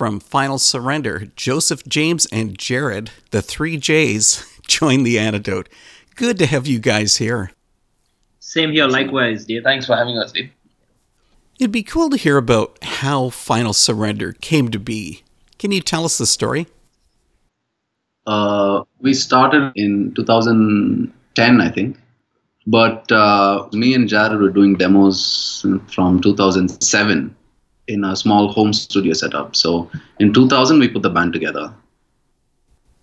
from Final Surrender, Joseph, James, and Jared, the three J's, join the antidote. Good to have you guys here. Same here, likewise, Dave. Thanks for having us, Dave. It'd be cool to hear about how Final Surrender came to be. Can you tell us the story? Uh, we started in 2010, I think. But uh, me and Jared were doing demos from 2007 in a small home studio setup. So in 2000, we put the band together.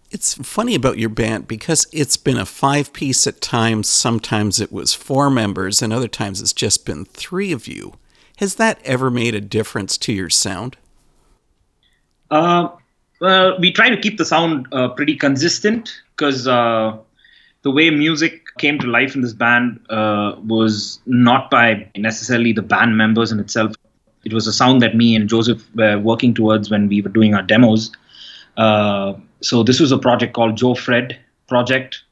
It's funny about your band because it's been a five piece at times. Sometimes it was four members, and other times it's just been three of you. Has that ever made a difference to your sound? Uh, well, we try to keep the sound uh, pretty consistent because uh, the way music came to life in this band uh, was not by necessarily the band members in itself. It was a sound that me and Joseph were working towards when we were doing our demos. Uh, so this was a project called Joe Fred Project.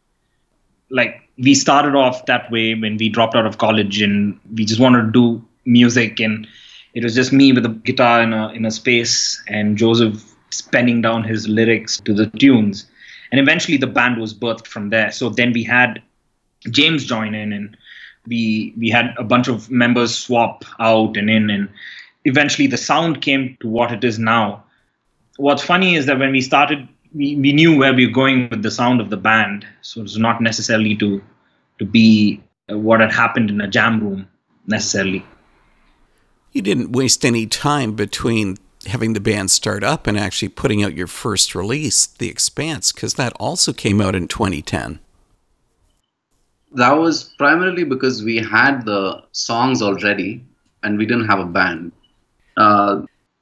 Like we started off that way when we dropped out of college, and we just wanted to do music, and it was just me with a guitar in a in a space, and Joseph penning down his lyrics to the tunes. And eventually the band was birthed from there. So then we had James join in and we we had a bunch of members swap out and in and eventually the sound came to what it is now. What's funny is that when we started we, we knew where we were going with the sound of the band. So it's not necessarily to to be uh, what had happened in a jam room necessarily. You didn't waste any time between having the band start up and actually putting out your first release, The Expanse, because that also came out in 2010. That was primarily because we had the songs already and we didn't have a band. Uh,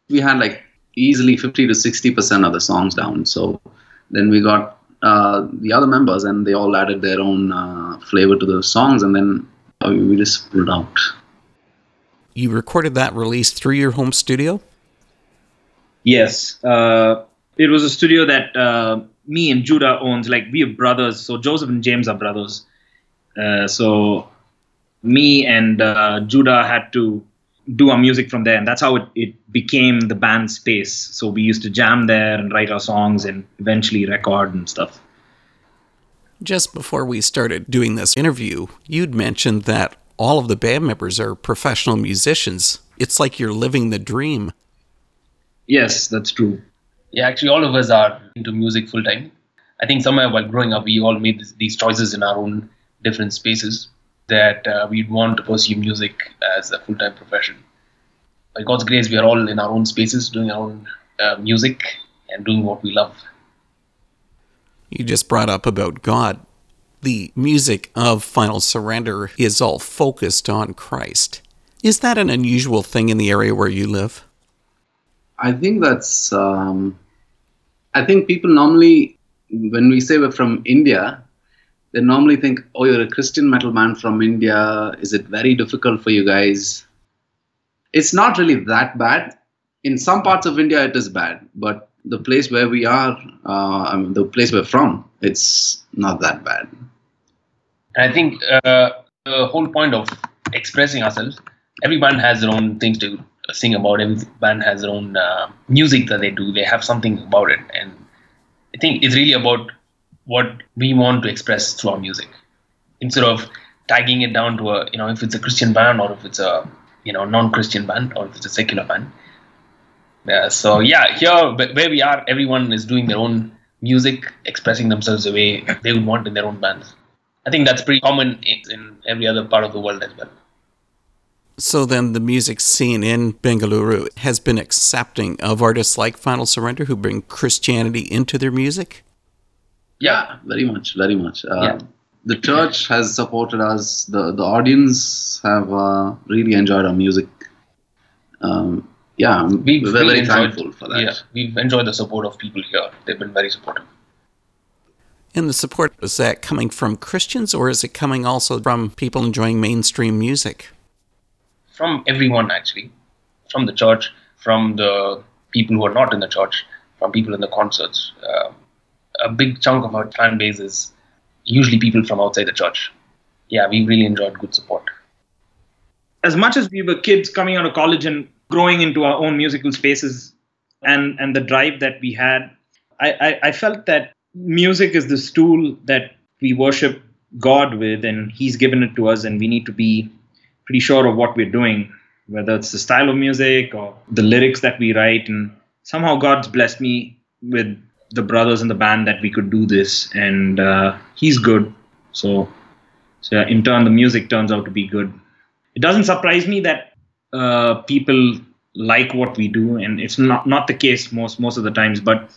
we had like easily 50 to 60% of the songs down. So then we got uh, the other members and they all added their own uh, flavor to the songs and then we just pulled out. You recorded that release through your home studio? Yes, uh, it was a studio that uh, me and Judah owns. Like we are brothers, so Joseph and James are brothers. Uh, so me and uh, Judah had to do our music from there, and that's how it, it became the band space. So we used to jam there and write our songs, and eventually record and stuff. Just before we started doing this interview, you'd mentioned that all of the band members are professional musicians. It's like you're living the dream. Yes, that's true. Yeah, actually, all of us are into music full time. I think somewhere while growing up, we all made these choices in our own different spaces that uh, we'd want to pursue music as a full time profession. By God's grace, we are all in our own spaces doing our own uh, music and doing what we love. You just brought up about God. The music of Final Surrender is all focused on Christ. Is that an unusual thing in the area where you live? I think that's. Um, I think people normally, when we say we're from India, they normally think, "Oh, you're a Christian metal band from India. Is it very difficult for you guys?" It's not really that bad. In some parts of India, it is bad, but the place where we are, uh, I mean, the place we're from, it's not that bad. I think uh, the whole point of expressing ourselves, every band has their own things to sing about. Every band has their own uh, music that they do. They have something about it, and I think it's really about what we want to express through our music, instead of tagging it down to a you know if it's a Christian band or if it's a you know non-Christian band or if it's a secular band. Yeah, so yeah, here where we are, everyone is doing their own music, expressing themselves the way they would want in their own bands. I think that's pretty common in every other part of the world as well. So then the music scene in Bengaluru has been accepting of artists like Final Surrender who bring Christianity into their music? Yeah, very much, very much. Uh, yeah. The church has supported us. The the audience have uh, really enjoyed our music. Um, yeah, we've, we're very enjoyed, thankful for that. Yeah, we've enjoyed the support of people here. They've been very supportive. And the support is that coming from Christians, or is it coming also from people enjoying mainstream music? from everyone actually, from the church, from the people who are not in the church, from people in the concerts. Uh, a big chunk of our fan base is usually people from outside the church. Yeah, we really enjoyed good support. As much as we were kids coming out of college and growing into our own musical spaces, and and the drive that we had, I, I, I felt that music is this tool that we worship God with, and He's given it to us, and we need to be pretty sure of what we're doing, whether it's the style of music or the lyrics that we write. And somehow God's blessed me with the brothers in the band that we could do this, and uh, He's good. So, so in turn, the music turns out to be good. It doesn't surprise me that uh, people like what we do, and it's not not the case most most of the times, but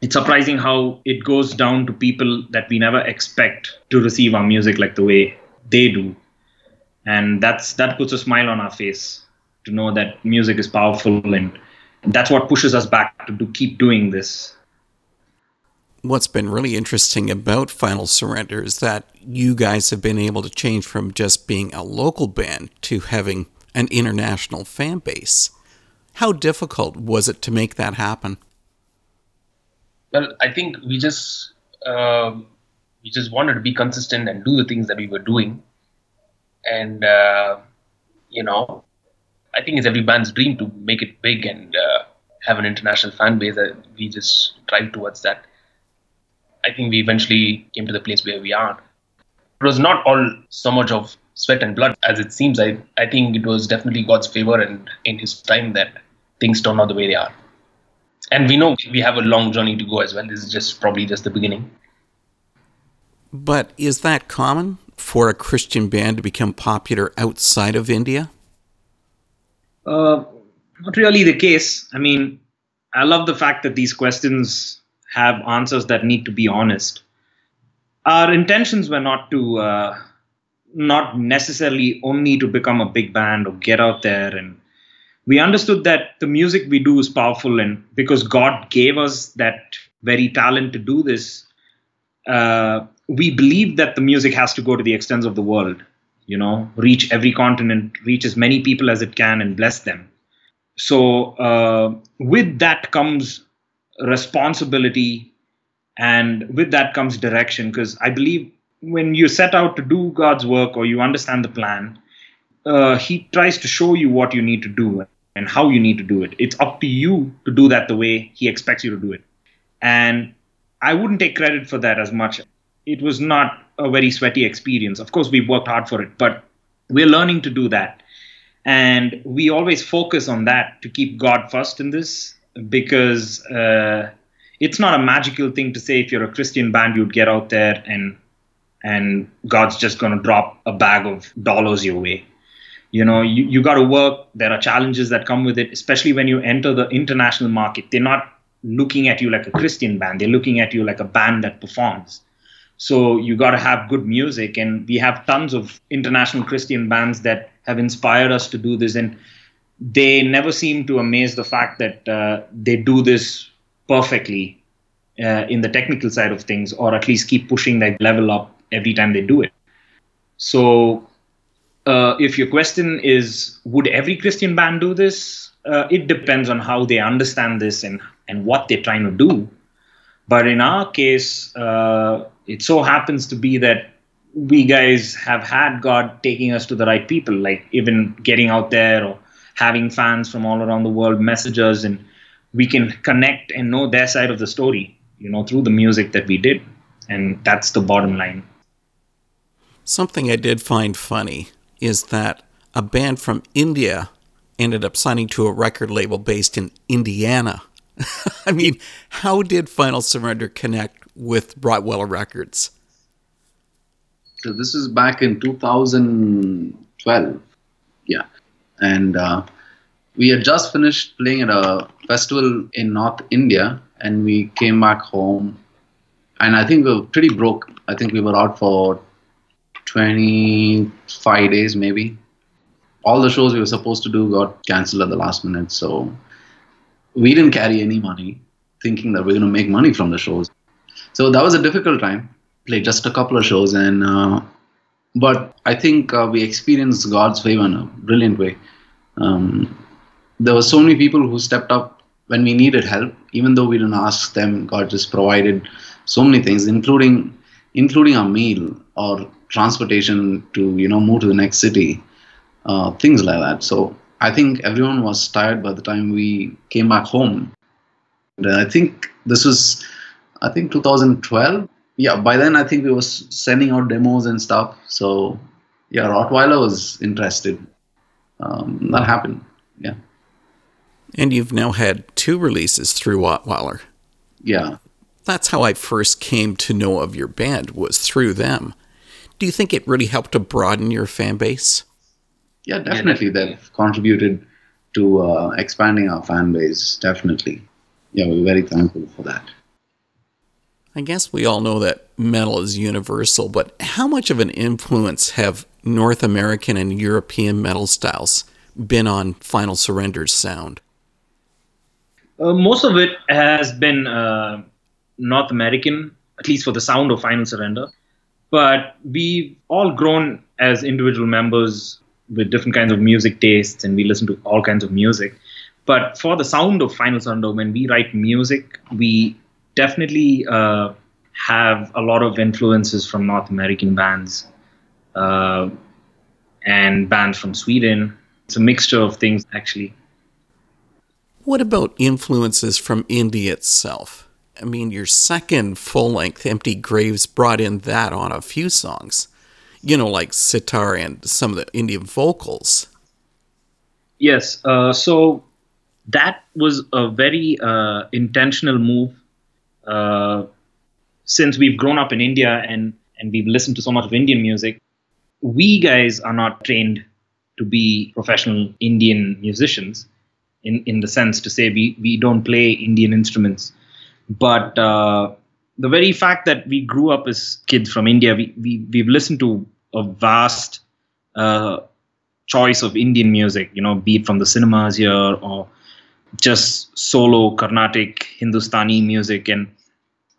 it's surprising how it goes down to people that we never expect to receive our music like the way they do and that's that puts a smile on our face to know that music is powerful and that's what pushes us back to, to keep doing this what's been really interesting about final surrender is that you guys have been able to change from just being a local band to having an international fan base how difficult was it to make that happen well, I think we just um, we just wanted to be consistent and do the things that we were doing, and uh, you know, I think it's every band's dream to make it big and uh, have an international fan base. We just drive towards that. I think we eventually came to the place where we are. It was not all so much of sweat and blood as it seems. I I think it was definitely God's favor and in His time that things turned out the way they are and we know we have a long journey to go as well. This is just probably just the beginning. But is that common for a Christian band to become popular outside of India? Uh, not really the case. I mean, I love the fact that these questions have answers that need to be honest. Our intentions were not to, uh, not necessarily only to become a big band or get out there and we understood that the music we do is powerful and because god gave us that very talent to do this uh, we believe that the music has to go to the extents of the world you know reach every continent reach as many people as it can and bless them so uh, with that comes responsibility and with that comes direction because i believe when you set out to do god's work or you understand the plan uh, he tries to show you what you need to do and how you need to do it. It's up to you to do that the way he expects you to do it. And I wouldn't take credit for that as much. It was not a very sweaty experience. Of course, we worked hard for it, but we're learning to do that. And we always focus on that to keep God first in this because uh, it's not a magical thing to say if you're a Christian band, you'd get out there and and God's just going to drop a bag of dollars your way. You know you, you got to work. There are challenges that come with it especially when you enter the international market. They're not looking at you like a christian band. They're looking at you like a band that performs. So you got to have good music and we have tons of international christian bands that have inspired us to do this. And they never seem to amaze the fact that uh, they do this perfectly uh, in the technical side of things or at least keep pushing that level up every time they do it so uh, if your question is, would every Christian band do this? Uh, it depends on how they understand this and, and what they're trying to do. But in our case, uh, it so happens to be that we guys have had God taking us to the right people, like even getting out there or having fans from all around the world message us, and we can connect and know their side of the story, you know, through the music that we did. And that's the bottom line. Something I did find funny is that a band from India ended up signing to a record label based in Indiana. I mean, how did Final Surrender connect with Rottweiler Records? So this is back in 2012. Yeah. And uh, we had just finished playing at a festival in North India and we came back home. And I think we were pretty broke. I think we were out for 25 days maybe. All the shows we were supposed to do got cancelled at the last minute, so we didn't carry any money, thinking that we are going to make money from the shows. So that was a difficult time. Played just a couple of shows, and uh, but I think uh, we experienced God's favor in a brilliant way. Um, there were so many people who stepped up when we needed help, even though we didn't ask them. God just provided so many things, including including a meal or transportation to you know move to the next city, uh, things like that. So I think everyone was tired by the time we came back home. uh, I think this was, I think 2012. Yeah, by then I think we was sending out demos and stuff. So yeah, Rottweiler was interested. Um, that happened. Yeah. And you've now had two releases through Rottweiler. Yeah. That's how I first came to know of your band was through them. Do you think it really helped to broaden your fan base? Yeah, definitely. They've contributed to uh, expanding our fan base. Definitely. Yeah, we're very thankful for that. I guess we all know that metal is universal, but how much of an influence have North American and European metal styles been on Final Surrender's sound? Uh, most of it has been uh, North American, at least for the sound of Final Surrender. But we've all grown as individual members with different kinds of music tastes, and we listen to all kinds of music. But for the sound of Final Surrender, when we write music, we definitely uh, have a lot of influences from North American bands uh, and bands from Sweden. It's a mixture of things, actually. What about influences from India itself? I mean, your second full length, Empty Graves, brought in that on a few songs, you know, like sitar and some of the Indian vocals. Yes. Uh, so that was a very uh, intentional move uh, since we've grown up in India and and we've listened to so much of Indian music, we guys are not trained to be professional Indian musicians, in in the sense to say we we don't play Indian instruments, but uh, the very fact that we grew up as kids from India, we, we we've listened to a vast uh, choice of Indian music, you know, be it from the cinemas here or just solo Carnatic Hindustani music. And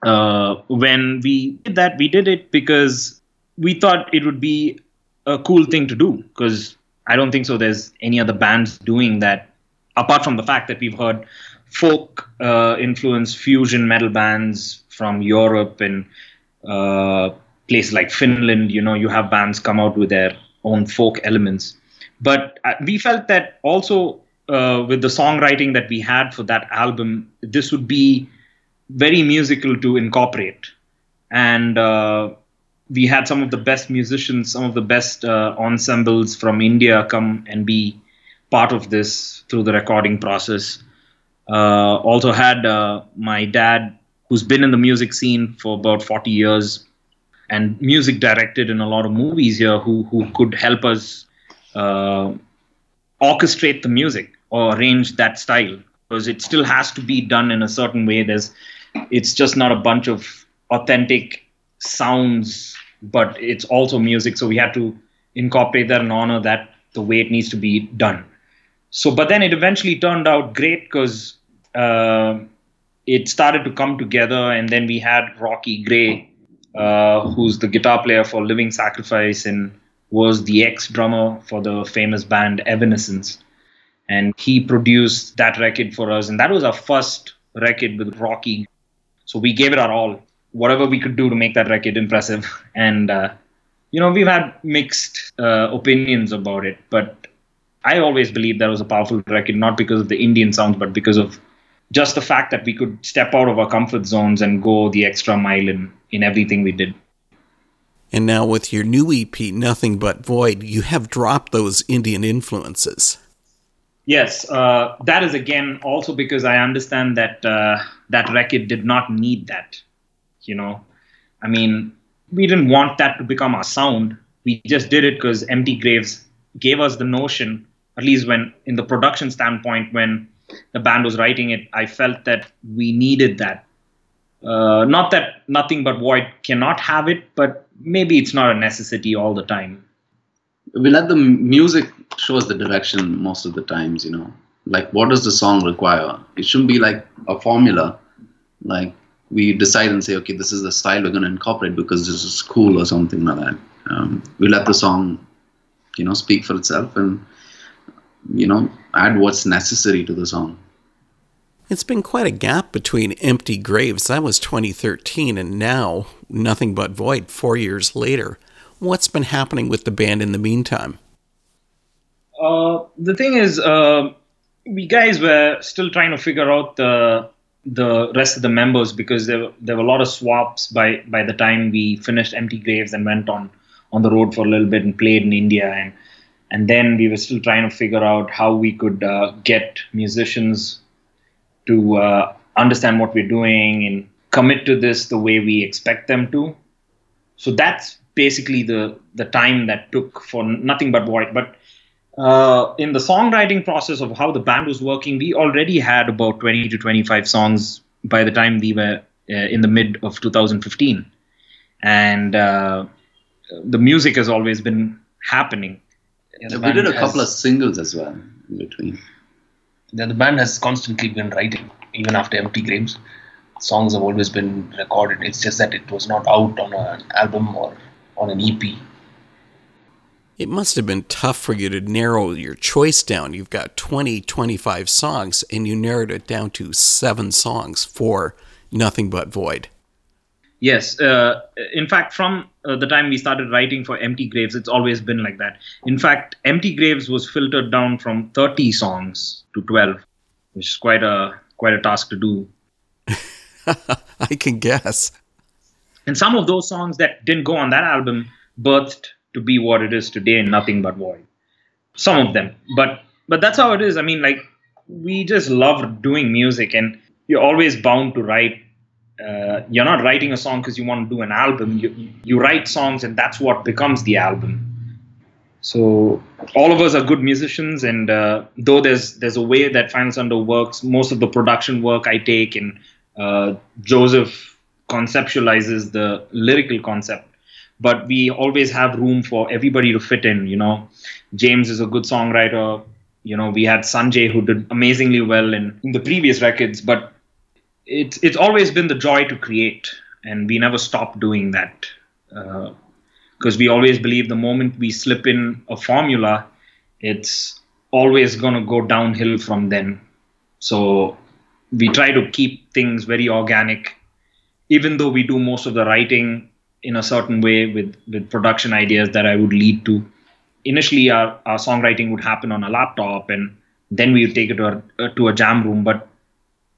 uh, when we did that, we did it because we thought it would be a cool thing to do. Because I don't think so. There's any other bands doing that apart from the fact that we've heard folk uh, influenced fusion metal bands from Europe and uh, places like Finland. You know, you have bands come out with their own folk elements. But uh, we felt that also uh, with the songwriting that we had for that album, this would be very musical to incorporate. And uh, we had some of the best musicians, some of the best uh, ensembles from India come and be part of this through the recording process. Uh, also had uh, my dad, who's been in the music scene for about 40 years and music directed in a lot of movies here, who who could help us uh, orchestrate the music or arrange that style because it still has to be done in a certain way. There's, it's just not a bunch of authentic sounds, but it's also music. So we had to incorporate that and honor that the way it needs to be done. So, but then it eventually turned out great because uh, it started to come together, and then we had Rocky Gray, uh, who's the guitar player for Living Sacrifice and was the ex drummer for the famous band Evanescence and he produced that record for us. And that was our first record with rocky. So we gave it our all whatever we could do to make that record impressive. And uh, you know we've had mixed uh, opinions about it. But i always believed that was a powerful record not because of the indian sounds but because of just the fact that we could step out of our comfort zones and go the extra mile in in everything we did. And now with your new ep nothing but void you have dropped those indian influences Yes, uh, that is again also because I understand that uh, that record did not need that. You know, I mean, we didn't want that to become our sound. We just did it because Empty Graves gave us the notion, at least when in the production standpoint, when the band was writing it, I felt that we needed that. Uh, not that nothing but void cannot have it, but maybe it's not a necessity all the time we let the music show us the direction most of the times you know. Like what does the song require? It shouldn't be like a formula. Like we decide and say okay this is the style we're going to incorporate because this is cool or something like that. Um, we let the song you know speak for itself and you know add what's necessary to the song. It's been quite a gap between Empty Graves. That was 2013, and now Nothing But Void, four years later. What's been happening with the band in the meantime? Uh, the thing is, uh, we guys were still trying to figure out the the rest of the members because there, there were a lot of swaps by by the time we finished Empty Graves and went on on the road for a little bit and played in India and and then we were still trying to figure out how we could uh, get musicians to uh, understand what we're doing and commit to this the way we expect them to. So that's basically the the time that took for nothing but void. But uh, in the songwriting process of how the band was working, we already had about 20 to 25 songs by the time we were uh, in the mid of 2015, and uh, the music has always been happening. Yeah, we did a couple of singles as well in between. Yeah, the band has constantly been writing, even after Empty Graves. Songs have always been recorded. It's just that it was not out on an album or on an EP. It must have been tough for you to narrow your choice down. You've got 20, 25 songs, and you narrowed it down to seven songs for Nothing But Void. Yes. Uh, in fact, from uh, the time we started writing for Empty Graves, it's always been like that. In fact, Empty Graves was filtered down from 30 songs to 12, which is quite a quite a task to do. I can guess. And some of those songs that didn't go on that album birthed to be what it is today and nothing but void. Some of them, but but that's how it is. I mean, like we just love doing music, and you're always bound to write. Uh, you're not writing a song because you want to do an album. You you write songs, and that's what becomes the album. So all of us are good musicians, and uh, though there's there's a way that Final Surrender works, most of the production work I take, and uh, Joseph conceptualizes the lyrical concept. But we always have room for everybody to fit in you know. James is a good songwriter. You know we had sanjay who did amazingly well in, in the previous records but it's it's always been the joy to create and we never stop doing that because uh, we always believe the moment we slip in a formula it's always going to go downhill from then. So we try to keep things very organic even though we do most of the writing in a certain way with with production ideas that I would lead to. Initially, our, our songwriting would happen on a laptop, and then we would take it to a, uh, to a jam room. But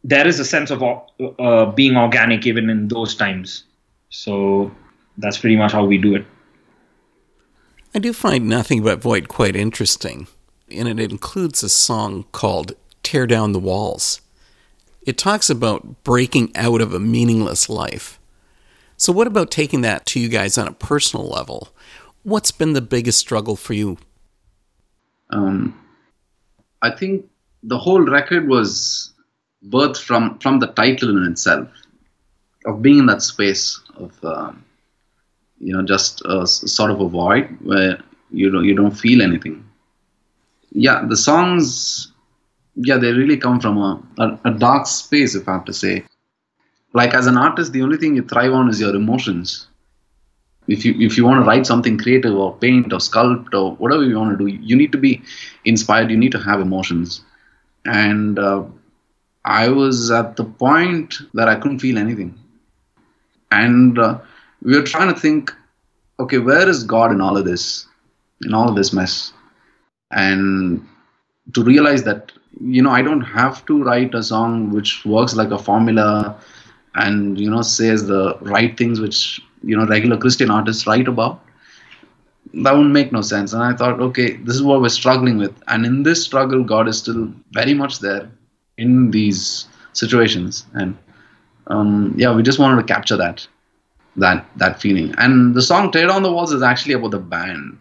there is a sense of uh, being organic even in those times. So that's pretty much how we do it. I do find Nothing But Void quite interesting, and it includes a song called Tear Down the Walls. It talks about breaking out of a meaningless life. So, what about taking that to you guys on a personal level? What's been the biggest struggle for you? Um, I think the whole record was birthed from from the title in itself, of being in that space of um, you know just sort of a void where you don't you don't feel anything. Yeah, the songs, yeah, they really come from a, a, a dark space, if I have to say. Like as an artist the only thing you thrive on is your emotions. If you if you want to write something creative or paint or sculpt or whatever you want to do you need to be inspired you need to have emotions. And uh, i was at the point that i couldn't feel anything. And uh, we were trying to think okay where is god in all of this in all of this mess? And to realize that you know i don't have to write a song which works like a formula and you know says the right things which you know regular christian artists write about. That would make no sense. And i thought okay this is what we're struggling with. And in this struggle god is still very much there in these situations. And um, yeah we just wanted to capture that that that feeling. And the song tear down the walls is actually about the band.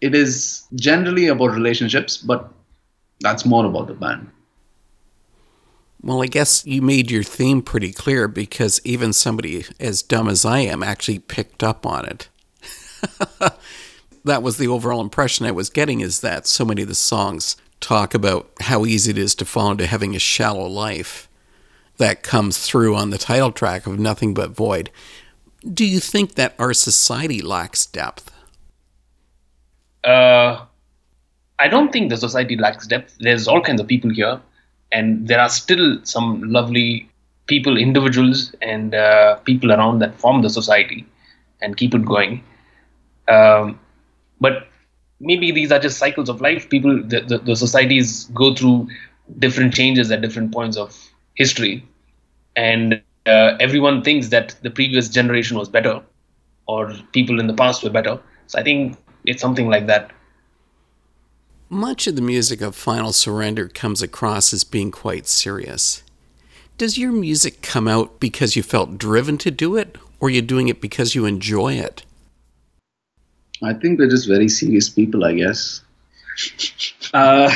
It is generally about relationships but that's more about the band well, I guess you made your theme pretty clear because even somebody as dumb as I am actually picked up on it. that was the overall impression I was getting is that so many of the songs talk about how easy it is to fall into having a shallow life. That comes through on the title track of Nothing But Void. Do you think that our society lacks depth? Uh, I don't think the society lacks depth. There's all kinds of people here and there are still some lovely people, individuals, and uh, people around that form the society and keep it going. Um, but maybe these are just cycles of life. People, the, the, the, societies go through different changes at different points of history. and uh, everyone thinks that the previous generation was better, or people in the past were better. So I think it's something like that. Much of the music of Final Surrender comes across as being quite serious. Does your music come out because you felt driven to do it, or are you doing it because you enjoy it? I think we're just very serious people, I guess. Uh,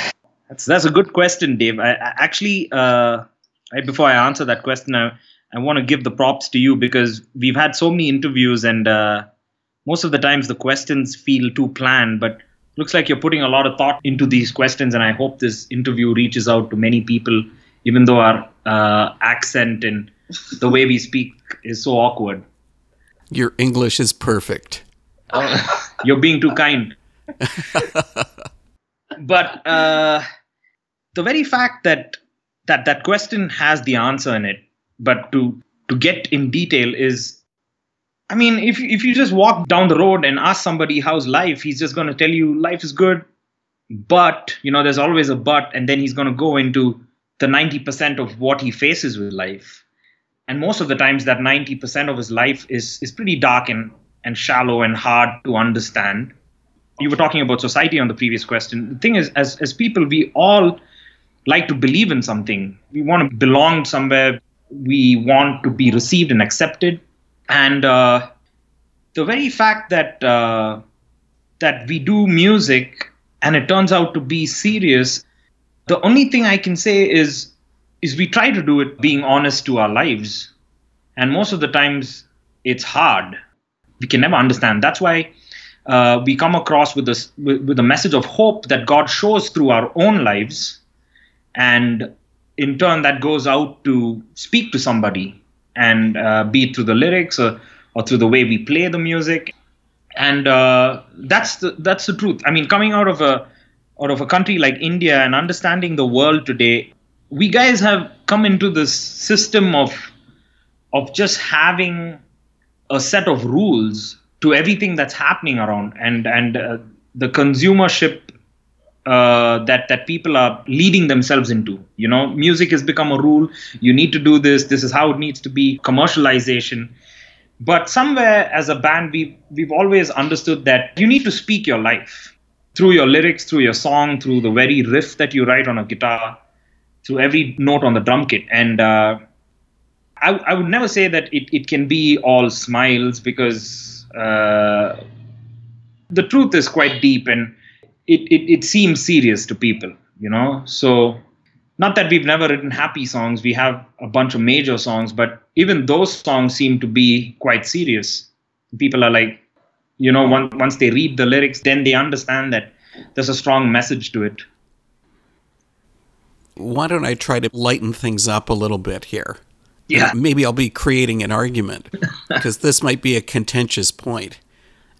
that's that's a good question, Dave. I, I actually, uh, right before I answer that question, I, I want to give the props to you because we've had so many interviews, and uh, most of the times the questions feel too planned, but looks like you're putting a lot of thought into these questions, and I hope this interview reaches out to many people, even though our uh, accent and the way we speak is so awkward. Your English is perfect. You're being too kind. but uh, the very fact that that that question has the answer in it, but to to get in detail is I mean, if if you just walk down the road and ask somebody how's life, he's just going to tell you life is good, but you know, there's always a but, and then he's going to go into the 90% of what he faces with life, and most of the times that 90% of his life is is pretty dark and and shallow and hard to understand. You were talking about society on the previous question. The thing is, as as people, we all like to believe in something. We want to belong somewhere. We want to be received and accepted and uh, the very fact that uh, that we do music and it turns out to be serious the only thing i can say is is we try to do it being honest to our lives. And most of the times it's hard. We can never understand. That's why uh, we come across with this with, with a message of hope that god shows through our own lives. And in turn that goes out to speak to somebody and uh, be it through the lyrics or, or through the way we play the music. And uh, that's the that's the truth. I mean coming out of a out of a country like india and understanding the world today we guys have come into this system of of just having a set of rules to everything that's happening around. And and uh, the consumership uh, that that people are leading themselves into. You know, music has become a rule. You need to do this. This is how it needs to be. Commercialization. But somewhere, as a band, we we've always understood that you need to speak your life through your lyrics, through your song, through the very riff that you write on a guitar, through every note on the drum kit. And uh, I, I would never say that it, it can be all smiles because uh, the truth is quite deep and it, it, it seems serious to people, you know. So not that we've never written happy songs, we have a bunch of major songs, but even those songs seem to be quite serious. People are like, you know, once once they read the lyrics, then they understand that there's a strong message to it. Why don't I try to lighten things up a little bit here? Yeah. Maybe I'll be creating an argument because this might be a contentious point.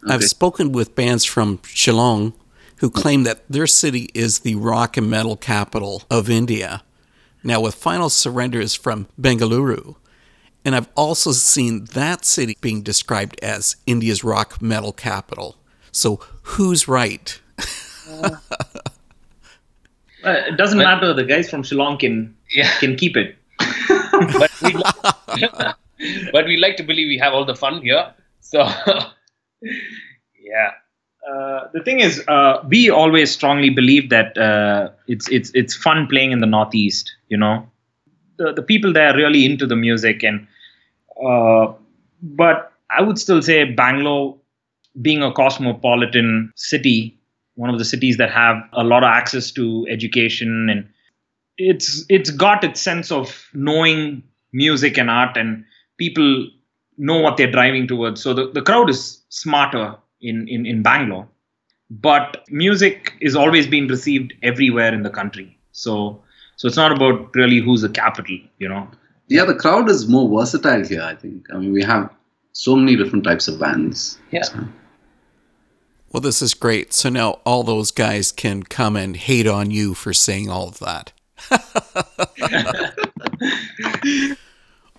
Okay. I've spoken with bands from Shillong who claim that their city is the rock and metal capital of India. Now, with Final Surrender is from Bengaluru. And I've also seen that city being described as India's rock metal capital. So, who's right? uh, it doesn't but, matter. The guys from Shillong can yeah. can keep it. but we like, but we like to believe we have all the fun here. So yeah. Uh, the thing is, uh, we always strongly believe that uh, it's it's it's fun playing in the Northeast. You know, the the people there are really into the music, and uh, but I would still say Bangalore, being a cosmopolitan city, one of the cities that have a lot of access to education, and it's it's got its sense of knowing music and art, and people know what they're driving towards. So the, the crowd is smarter in, in, in Bangalore. But music is always being received everywhere in the country. So so it's not about really who's the capital, you know. Yeah, the crowd is more versatile here, I think. I mean we have so many different types of bands. Yeah. So. Well, this is great. So now all those guys can come and hate on you for saying all of that.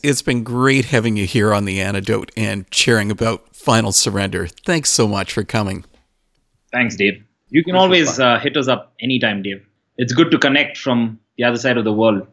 it's been great having you here on The Antidote and sharing about final surrender. Thanks so much for coming. Thanks, Dave. You can always uh, hit us up anytime, Dave. It's good to connect from the other side of the world.